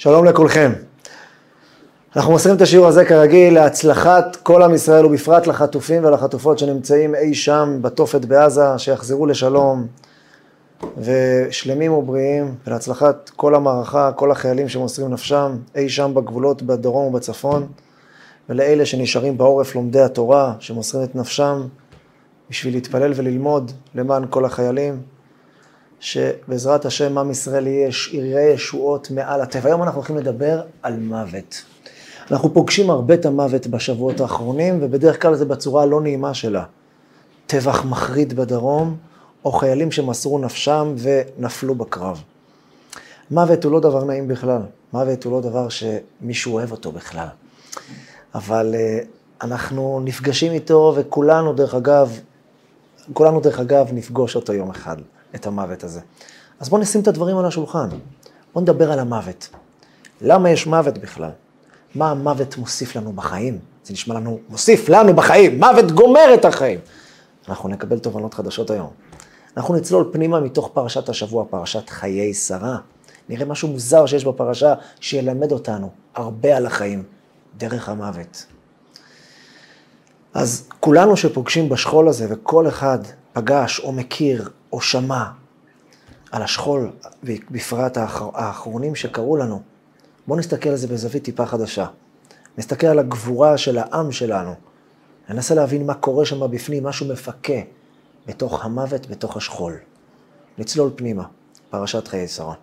שלום לכולכם. אנחנו מוסרים את השיעור הזה כרגיל להצלחת כל עם ישראל ובפרט לחטופים ולחטופות שנמצאים אי שם בתופת בעזה, שיחזרו לשלום ושלמים ובריאים ולהצלחת כל המערכה, כל החיילים שמוסרים נפשם אי שם בגבולות בדרום ובצפון ולאלה שנשארים בעורף לומדי התורה שמוסרים את נפשם בשביל להתפלל וללמוד למען כל החיילים. שבעזרת השם עם ישראל יראה ישועות מעל הטבע. היום אנחנו הולכים לדבר על מוות. אנחנו פוגשים הרבה את המוות בשבועות האחרונים, ובדרך כלל זה בצורה הלא נעימה שלה. טבח מחריד בדרום, או חיילים שמסרו נפשם ונפלו בקרב. מוות הוא לא דבר נעים בכלל, מוות הוא לא דבר שמישהו אוהב אותו בכלל. אבל uh, אנחנו נפגשים איתו, וכולנו, דרך אגב, כולנו, דרך אגב, נפגוש אותו יום אחד. את המוות הזה. אז בואו נשים את הדברים על השולחן. בואו נדבר על המוות. למה יש מוות בכלל? מה המוות מוסיף לנו בחיים? זה נשמע לנו, מוסיף לנו בחיים, מוות גומר את החיים. אנחנו נקבל תובנות חדשות היום. אנחנו נצלול פנימה מתוך פרשת השבוע, פרשת חיי שרה. נראה משהו מוזר שיש בפרשה שילמד אותנו הרבה על החיים, דרך המוות. אז כולנו שפוגשים בשכול הזה, וכל אחד פגש או מכיר או שמע על השכול, בפרט האחרונים שקרו לנו, בואו נסתכל על זה בזווית טיפה חדשה. נסתכל על הגבורה של העם שלנו. ננסה להבין מה קורה שם בפנים, משהו מפקה בתוך המוות, בתוך השכול. נצלול פנימה, פרשת חיי שרה.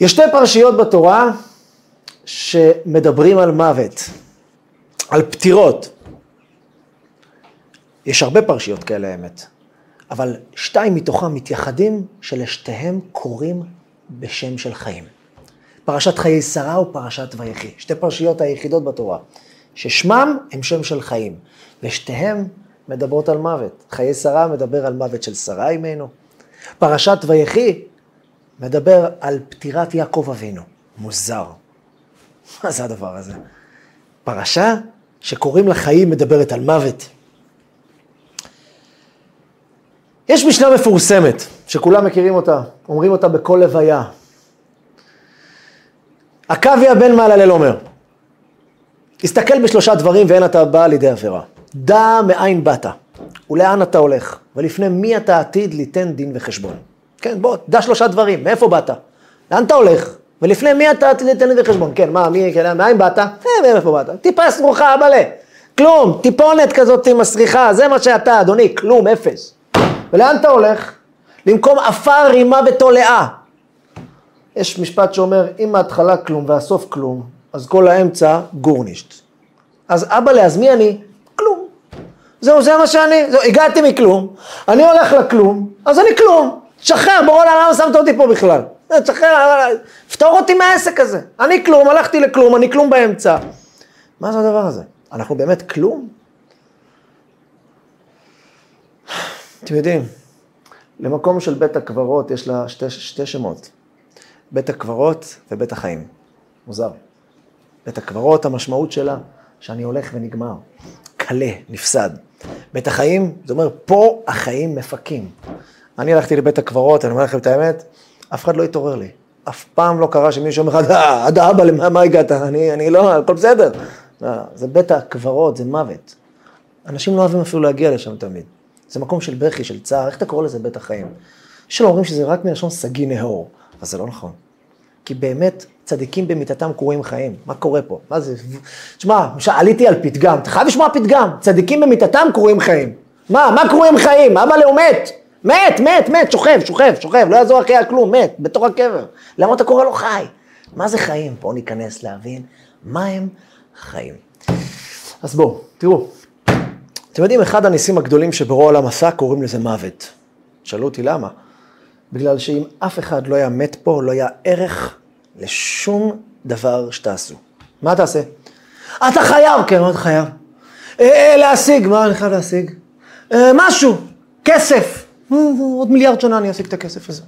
יש שתי פרשיות בתורה שמדברים על מוות, על פטירות. יש הרבה פרשיות כאלה, האמת. אבל שתיים מתוכם מתייחדים שלשתיהם קוראים בשם של חיים. פרשת חיי שרה ופרשת ויחי, שתי פרשיות היחידות בתורה, ששמם הם שם של חיים, ושתיהם מדברות על מוות. חיי שרה מדבר על מוות של שרה אימנו, פרשת ויחי מדבר על פטירת יעקב אבינו. מוזר. מה זה הדבר הזה? פרשה שקוראים לה חיים מדברת על מוות. יש משנה מפורסמת, שכולם מכירים אותה, אומרים אותה בכל לוויה. עכביה בן מעללל אומר, הסתכל בשלושה דברים ואין אתה בא לידי עבירה. דע מאין באת ולאן אתה הולך, ולפני מי אתה עתיד ליתן דין וחשבון. כן, בוא, דע שלושה דברים, מאיפה באת? לאן אתה הולך? ולפני מי אתה עתיד ליתן דין וחשבון? כן, מה, מי, כן, מאין באת? אה, מאיפה באת? טיפה סרוחה, מלא. כלום, טיפונת כזאת מסריחה, זה מה שאתה, אדוני, כלום, אפס. ולאן אתה הולך? למקום עפר רימה ותולעה. יש משפט שאומר, אם ההתחלה כלום והסוף כלום, אז כל האמצע גורנישט. אז אבא אז מי אני? כלום. זהו, זה מה שאני, זהו, הגעתי מכלום, אני הולך לכלום, אז אני כלום. תשחרר, בורא עולם, למה שמת אותי פה בכלל? תשחרר, פתור אותי מהעסק הזה. אני כלום, הלכתי לכלום, אני כלום באמצע. מה זה הדבר הזה? אנחנו באמת כלום? אתם יודעים, למקום של בית הקברות יש לה שתי, שתי שמות, בית הקברות ובית החיים. מוזר. בית הקברות, המשמעות שלה, שאני הולך ונגמר, קלה, נפסד. בית החיים, זה אומר, פה החיים מפקים. אני הלכתי לבית הקברות, אני אומר לכם את האמת, אף אחד לא התעורר לי. אף פעם לא קרה שמישהו אומר לך, אה, עד האבא, למה מה הגעת? אני, אני לא, הכל בסדר. לא, זה בית הקברות, זה מוות. אנשים לא אוהבים אפילו להגיע לשם תמיד. זה מקום של בכי, של צער, איך אתה קורא לזה בית החיים? יש שלא אומרים שזה רק מלשון סגי נהור, אבל זה לא נכון. כי באמת, צדיקים במיתתם קרויים חיים. מה קורה פה? מה זה? תשמע, עליתי על פתגם, אתה חייב לשמוע פתגם. צדיקים במיתתם קרויים חיים. מה, מה קרויים חיים? אבא לאו מת. מת, מת, מת, שוכב, שוכב, שוכב, לא יעזור אחרי כלום, מת, בתוך הקבר. למה אתה קורא לו חי? מה זה חיים? בואו ניכנס להבין מה הם חיים. אז בואו, תראו, אתם יודעים, אחד הניסים הגדולים שברוע העולם עשה, קוראים לזה מוות. שאלו אותי למה. בגלל שאם אף אחד לא היה מת פה, לא היה ערך לשום דבר שתעשו. מה תעשה? אתה חייב, כן, מה אתה חייב? אה, אה, להשיג, מה אני חייב להשיג? אה, משהו, כסף. עוד מיליארד שנה אני אשיג את הכסף הזה.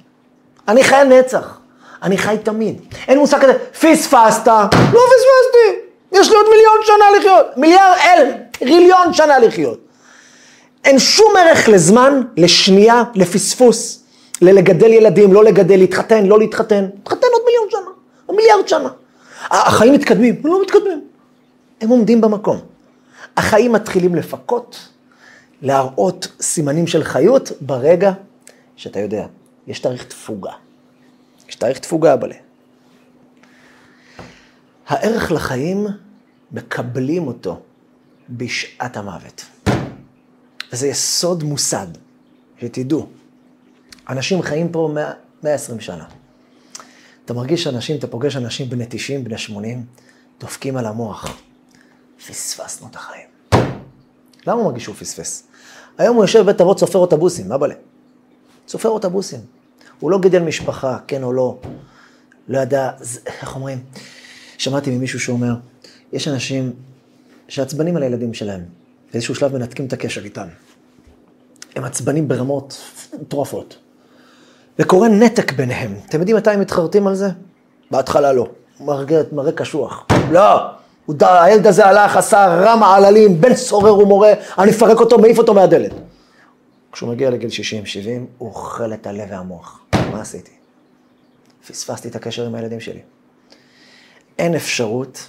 אני חי נצח, אני חי תמיד. אין מושג כזה, פספסת, לא פספסתי, יש לי עוד מיליון שנה לחיות. מיליארד, אלף, טריליון שנה לחיות. אין שום ערך לזמן, לשנייה, לפספוס, ללגדל ילדים, לא לגדל, להתחתן, לא להתחתן. להתחתן עוד מיליון שנה. מיליארד שנה. החיים מתקדמים, הם לא מתקדמים. הם עומדים במקום. החיים מתחילים לפקות, להראות סימנים של חיות ברגע שאתה יודע, יש תאריך תפוגה. יש תאריך תפוגה בלה. הערך לחיים, מקבלים אותו בשעת המוות. וזה יסוד מוסד, שתדעו. אנשים חיים פה 120 שנה. אתה מרגיש אנשים, אתה פוגש אנשים בני 90, בני 80, דופקים על המוח. פספסנו את החיים. למה הוא מרגיש שהוא פספס? היום הוא יושב בבית אבות סופר אוטובוסים, מה בלה? סופר אוטובוסים. הוא לא גידל משפחה, כן או לא. לא ידע, איך אומרים? שמעתי ממישהו שאומר, יש אנשים שעצבנים על הילדים שלהם, באיזשהו שלב מנתקים את הקשר איתם. הם עצבנים ברמות מטורפות. וקורה נתק ביניהם. אתם יודעים מתי הם מתחרטים על זה? בהתחלה לא. מראה, מראה קשוח. לא! הילד הזה הלך, עשה רע מעללים, בן סורר ומורה, אני אפרק אותו, מעיף אותו מהדלת. כשהוא מגיע לגיל 60-70, הוא אוכל את הלב והמוח. מה עשיתי? פספסתי את הקשר עם הילדים שלי. אין אפשרות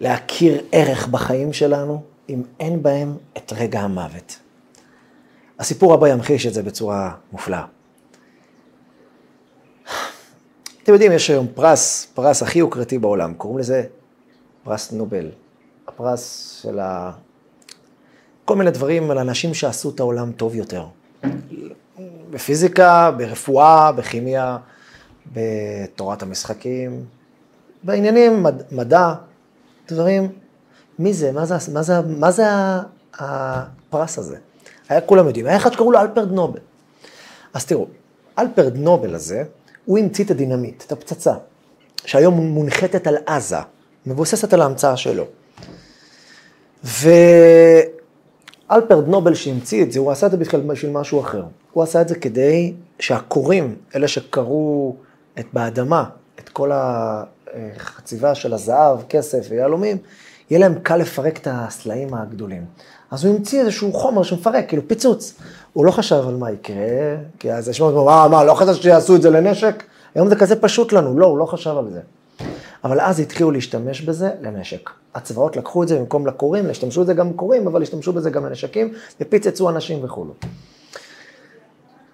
להכיר ערך בחיים שלנו אם אין בהם את רגע המוות. הסיפור הבא ימחיש את זה בצורה מופלאה. אתם יודעים, יש היום פרס, פרס הכי יוקרתי בעולם, קוראים לזה פרס נובל. הפרס של ה... כל מיני דברים על אנשים שעשו את העולם טוב יותר. בפיזיקה, ברפואה, בכימיה, בתורת המשחקים, בעניינים, מד, מדע, דברים. מי זה? מה זה, מה זה, מה זה הפרס הזה? היה כולם יודעים. היה אחד שקראו לו אלפרד נובל. אז תראו, אלפרד נובל הזה, הוא המציא את הדינמיט, את הפצצה, שהיום מונחתת על עזה, מבוססת על ההמצאה שלו. ואלפרד נובל שהמציא את זה, הוא עשה את זה בכלל בשביל משהו אחר. הוא עשה את זה כדי שהכורים, אלה שקרו את באדמה, את כל החציבה של הזהב, כסף ויהלומים, יהיה להם קל לפרק את הסלעים הגדולים. אז הוא המציא איזשהו חומר שמפרק, כאילו פיצוץ. הוא לא חשב על מה יקרה, כי אז יש מאוד, מה, מה, לא חשב שיעשו את זה לנשק? היום זה כזה פשוט לנו, לא, הוא לא חשב על זה. אבל אז התחילו להשתמש בזה לנשק. הצבאות לקחו את זה במקום לכורים, השתמשו בזה גם כורים, אבל השתמשו בזה גם לנשקים, ופיצצו אנשים וכולו.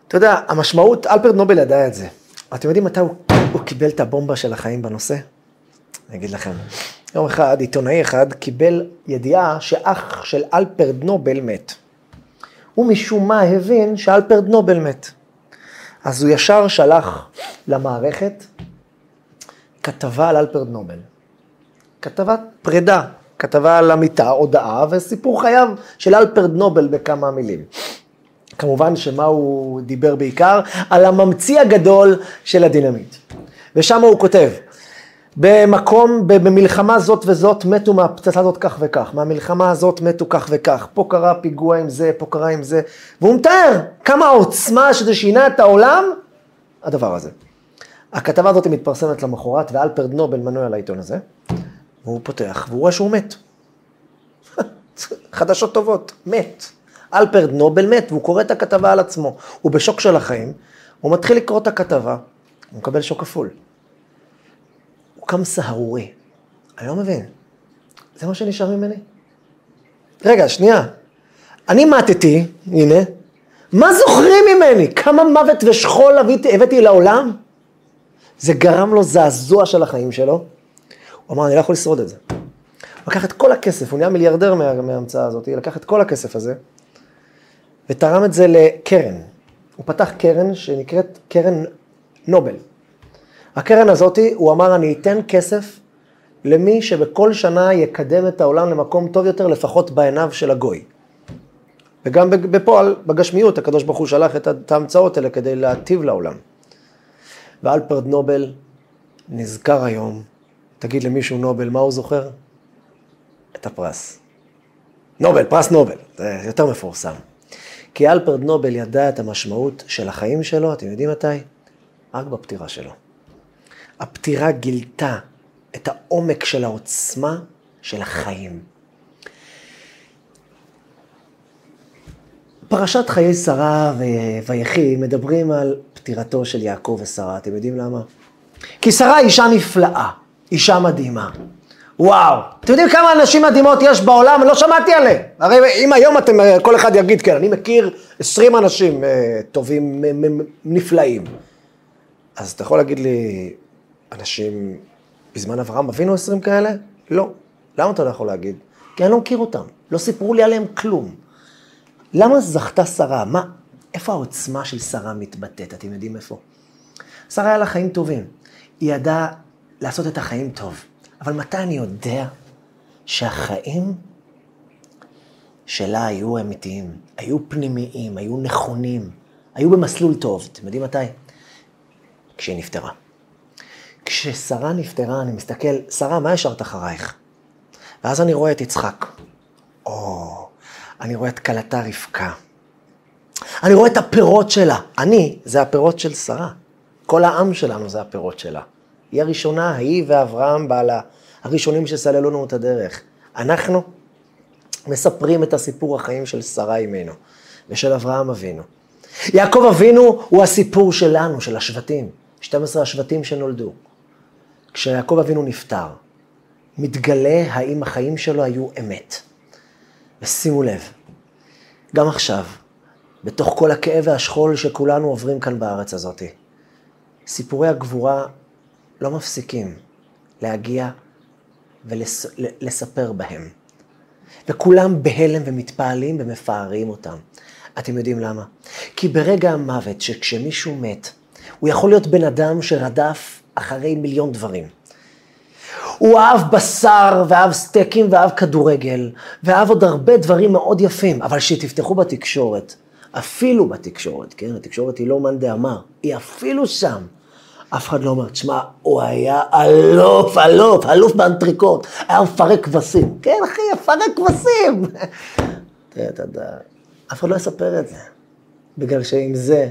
אתה יודע, המשמעות, אלפרד נובל ידע את זה. אתם יודעים מתי הוא, הוא קיבל את הבומבה של החיים בנושא? אני אגיד לכם. יום אחד, עיתונאי אחד קיבל ידיעה שאח של אלפרד נובל מת. הוא משום מה הבין שאלפרד נובל מת. אז הוא ישר שלח למערכת כתבה על אלפרד נובל. כתבת פרידה, כתבה על המיטה, הודעה וסיפור חייו של אלפרד נובל בכמה מילים. כמובן שמה הוא דיבר בעיקר? על הממציא הגדול של הדינמיט. ושם הוא כותב, במקום, במלחמה זאת וזאת מתו מהפצצה הזאת כך וכך, מהמלחמה הזאת מתו כך וכך, פה קרה פיגוע עם זה, פה קרה עם זה, והוא מתאר כמה העוצמה שזה שינה את העולם, הדבר הזה. הכתבה הזאת מתפרסמת למחרת, ואלפרד נובל מנוי על העיתון הזה, והוא פותח, והוא רואה שהוא מת. חדשות טובות, מת. אלפרד נובל מת, והוא קורא את הכתבה על עצמו. הוא בשוק של החיים, הוא מתחיל לקרוא את הכתבה, הוא מקבל שוק כפול. קם סהרורי. אני לא מבין. זה מה שנשאר ממני? רגע, שנייה. אני מתתי, הנה, מה זוכרים ממני? כמה מוות ושכול הבאתי, הבאתי לעולם? זה גרם לו זעזוע של החיים שלו. הוא אמר, אני לא יכול לשרוד את זה. הוא לקח את כל הכסף, הוא נהיה מיליארדר מה, מההמצאה הזאת, לקח את כל הכסף הזה, ותרם את זה לקרן. הוא פתח קרן שנקראת קרן נובל. הקרן הזאת, הוא אמר, אני אתן כסף למי שבכל שנה יקדם את העולם למקום טוב יותר, לפחות בעיניו של הגוי. וגם בפועל, בגשמיות, הקדוש ברוך הוא שלח את ההמצאות האלה כדי להטיב לעולם. ואלפרד נובל נזכר היום, תגיד למישהו נובל, מה הוא זוכר? את הפרס. נובל, פרס נובל, זה יותר מפורסם. כי אלפרד נובל ידע את המשמעות של החיים שלו, אתם יודעים מתי? רק בפטירה שלו. הפטירה גילתה את העומק של העוצמה של החיים. פרשת חיי שרה ויחי מדברים על פטירתו של יעקב ושרה. אתם יודעים למה? כי שרה אישה נפלאה, אישה מדהימה. וואו, אתם יודעים כמה אנשים מדהימות יש בעולם? לא שמעתי עליהם. הרי אם היום אתם, כל אחד יגיד, כן, אני מכיר 20 אנשים אה, טובים, נפלאים. אז אתה יכול להגיד לי, אנשים בזמן אברהם אבינו 20 כאלה? לא. למה אתה לא יכול להגיד? כי אני לא מכיר אותם, לא סיפרו לי עליהם כלום. למה זכתה שרה? מה, איפה העוצמה של שרה מתבטאת? אתם יודעים איפה? שרה היה לה חיים טובים. היא ידעה לעשות את החיים טוב. אבל מתי אני יודע שהחיים שלה היו אמיתיים, היו פנימיים, היו נכונים, היו במסלול טוב? אתם יודעים מתי? כשהיא נפטרה. כששרה נפטרה, אני מסתכל, שרה, מה השארת אחרייך? ואז אני רואה את יצחק. או, אני רואה את כלתה רבקה. אני רואה את הפירות שלה. אני, זה הפירות של שרה. כל העם שלנו זה הפירות שלה. היא הראשונה, היא ואברהם בעלה, הראשונים שסללו לנו את הדרך. אנחנו מספרים את הסיפור החיים של שרה אימנו ושל אברהם אבינו. יעקב אבינו הוא הסיפור שלנו, של השבטים, 12 השבטים שנולדו. כשיעקב אבינו נפטר, מתגלה האם החיים שלו היו אמת. ושימו לב, גם עכשיו, בתוך כל הכאב והשכול שכולנו עוברים כאן בארץ הזאת, סיפורי הגבורה לא מפסיקים להגיע ולספר בהם. וכולם בהלם ומתפעלים ומפארים אותם. אתם יודעים למה? כי ברגע המוות, שכשמישהו מת, הוא יכול להיות בן אדם שרדף אחרי מיליון דברים. הוא אהב בשר, ואהב סטייקים, ואהב כדורגל, ואהב עוד הרבה דברים מאוד יפים, אבל שתפתחו בתקשורת, אפילו בתקשורת, כן? התקשורת היא לא מאן דאמר, היא אפילו שם. אף אחד לא אומר, תשמע, הוא היה אלוף, אלוף, אלוף באנטריקוט, היה מפרק כבשים. כן, אחי, מפרק כבשים. אתה יודע, אף אחד לא יספר את זה, בגלל שעם זה,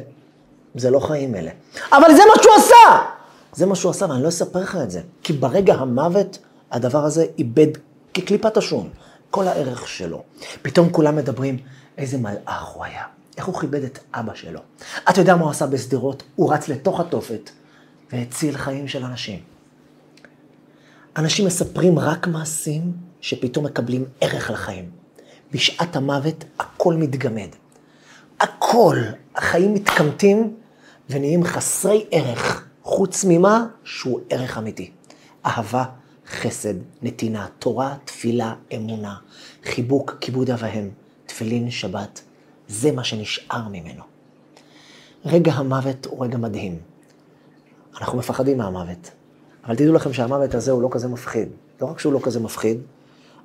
זה לא חיים אלה. אבל זה מה שהוא עשה! זה מה שהוא עשה, ואני לא אספר לך את זה. כי ברגע המוות, הדבר הזה איבד כקליפת השום, כל הערך שלו. פתאום כולם מדברים, איזה מלאך הוא היה. איך הוא כיבד את אבא שלו. אתה יודע מה הוא עשה בשדרות? הוא רץ לתוך התופת. והציל חיים של אנשים. אנשים מספרים רק מעשים שפתאום מקבלים ערך לחיים. בשעת המוות הכל מתגמד. הכל, החיים מתקמטים ונהיים חסרי ערך, חוץ ממה שהוא ערך אמיתי. אהבה, חסד, נתינה, תורה, תפילה, אמונה, חיבוק, כיבוד אב ואם, תפילין, שבת, זה מה שנשאר ממנו. רגע המוות הוא רגע מדהים. אנחנו מפחדים מהמוות. אבל תדעו לכם שהמוות הזה הוא לא כזה מפחיד. לא רק שהוא לא כזה מפחיד,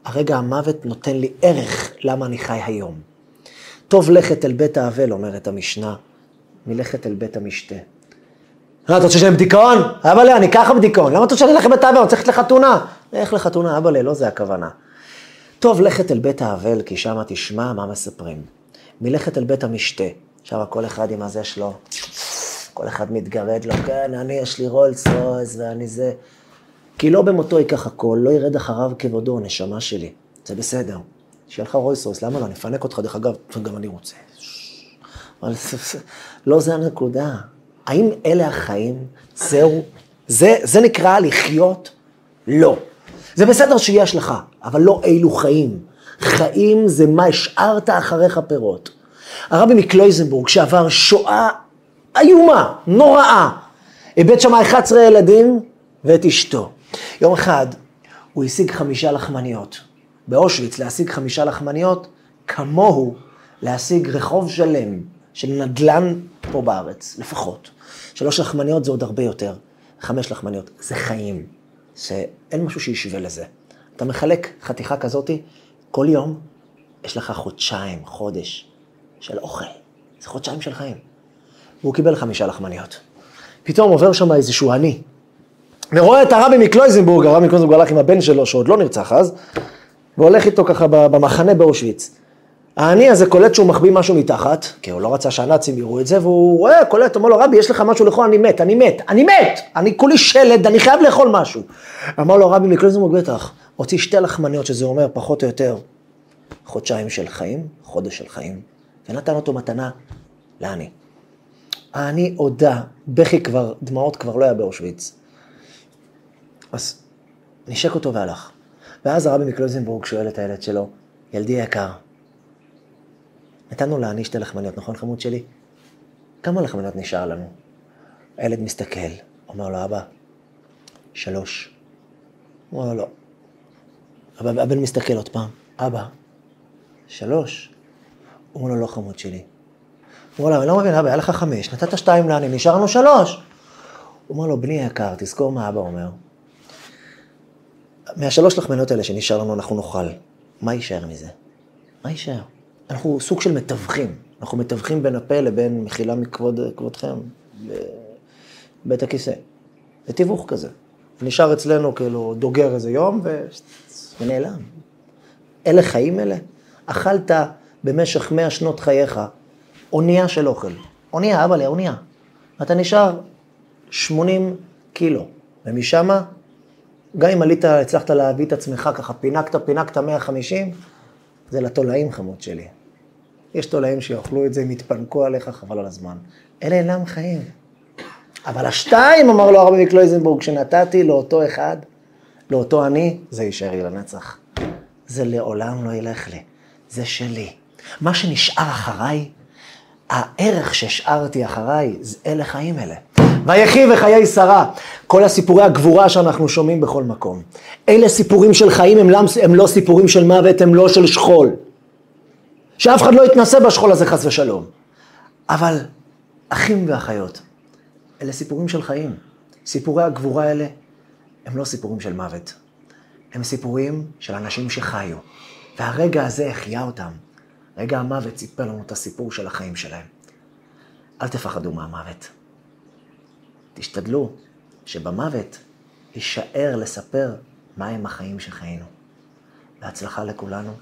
הרגע המוות נותן לי ערך למה אני חי היום. טוב לכת אל בית האבל, אומרת המשנה, מלכת אל בית המשתה. מה, אתה רוצה לשלם בדיכאון? אבאלה, אני ככה בדיכאון. למה אתה רוצה ללכת לבית האבל? אני צריך ללכת לחתונה. לך לחתונה, אבאלה, לא זה הכוונה. טוב לכת אל בית האבל, כי שמה תשמע מה מספרים. מלכת אל בית המשתה, שם כל אחד עם הזה שלו. כל אחד מתגרד לו, כן, אני, יש לי רולס רויס ואני זה. כי לא במותו ייקח הכל, לא ירד אחריו כבודו, נשמה שלי. זה בסדר. שיהיה לך רויס, למה לא? אני אפנק אותך, דרך אגב, גם אני רוצה. אבל לא זה הנקודה. האם אלה החיים? זהו? זה, זה נקרא לחיות? לא. זה בסדר שיש לך, אבל לא אילו חיים. חיים זה מה השארת אחריך פירות. הרבי מקלויזנבורג, שעבר שואה איומה, נוראה. איבד שם 11 ילדים ואת אשתו. יום אחד הוא השיג חמישה לחמניות. באושוויץ להשיג חמישה לחמניות, כמוהו להשיג רחוב שלם של נדל"ן פה בארץ, לפחות. שלוש לחמניות זה עוד הרבה יותר, חמש לחמניות. זה חיים, שאין משהו שישווה לזה. אתה מחלק חתיכה כזאתי, כל יום יש לך חודשיים, חודש של אוכל. זה חודשיים של חיים. והוא קיבל חמישה לחמניות. פתאום עובר שם איזשהו עני, ורואה את הרבי מקלויזנבורג, הרבי מקלויזנבורג הלך עם הבן שלו, שעוד לא נרצח אז, והולך איתו ככה במחנה באושוויץ. העני הזה קולט שהוא מחביא משהו מתחת, כי הוא לא רצה שהנאצים יראו את זה, והוא רואה, קולט, אומר לו, רבי, יש לך משהו לאכול, אני מת, אני מת, אני מת, אני כולי שלד, אני חייב לאכול משהו. אמר לו, רבי מקלויזנבורג, בטח, הוציא שתי לחמניות, שזה אומר פחות או יותר חודשיים של חיים, חודש של חיים, ונתן אותו מתנה לעני. אני הודה, בכי כבר, דמעות כבר לא היה באושוויץ. אז נשק אותו והלך. ואז הרבי מקלויזנבורג שואל את הילד שלו, ילדי יקר, נתנו לעני שתי לחמניות, נכון חמוד שלי? כמה לחמניות נשאר לנו? הילד מסתכל, אומר לו, אבא, שלוש. הוא אומר לו, לא. הבן מסתכל עוד פעם, אבא, שלוש. הוא אומר לו, לא חמוד שלי. הוא אומר לו, אני לא מבין, אבא, היה לך חמש, נתת שתיים לעני, נשאר לנו שלוש. הוא אומר לו, בני יקר, תזכור מה אבא אומר. מהשלוש לחמניות האלה שנשאר לנו, אנחנו נאכל. מה יישאר מזה? מה יישאר? אנחנו סוג של מתווכים. אנחנו מתווכים בין הפה לבין מחילה מכבודכם, בבית הכיסא. זה תיווך כזה. נשאר אצלנו כאילו דוגר איזה יום ו... ונעלם. אלה חיים אלה? אכלת במשך מאה שנות חייך אונייה של אוכל. אונייה, אבא לי, אונייה. אתה נשאר 80 קילו, ומשם, גם אם עלית, הצלחת להביא את עצמך ככה, פינקת, פינקת 150, זה לתולעים חמוד שלי. יש תולעים שיאכלו את זה, הם יתפנקו עליך, חבל על הזמן. אלה אינם חיים. אבל השתיים, אמר לו הרבי מקלויזנבורג, שנתתי לאותו אחד, לאותו אני, זה יישאר לי לנצח. זה לעולם לא ילך לי, זה שלי. מה שנשאר אחריי, הערך שהשארתי אחריי, אלה חיים אלה. ויחי וחיי שרה, כל הסיפורי הגבורה שאנחנו שומעים בכל מקום. אלה סיפורים של חיים, הם לא, הם לא סיפורים של מוות, הם לא של שכול. שאף אחד לא יתנסה בשכול הזה חס ושלום. אבל אחים ואחיות, אלה סיפורים של חיים. סיפורי הגבורה האלה הם לא סיפורים של מוות. הם סיפורים של אנשים שחיו. והרגע הזה החיה אותם. רגע המוות סיפר לנו את הסיפור של החיים שלהם. אל תפחדו מהמוות. תשתדלו שבמוות יישאר לספר מהם החיים שחיינו. בהצלחה לכולנו.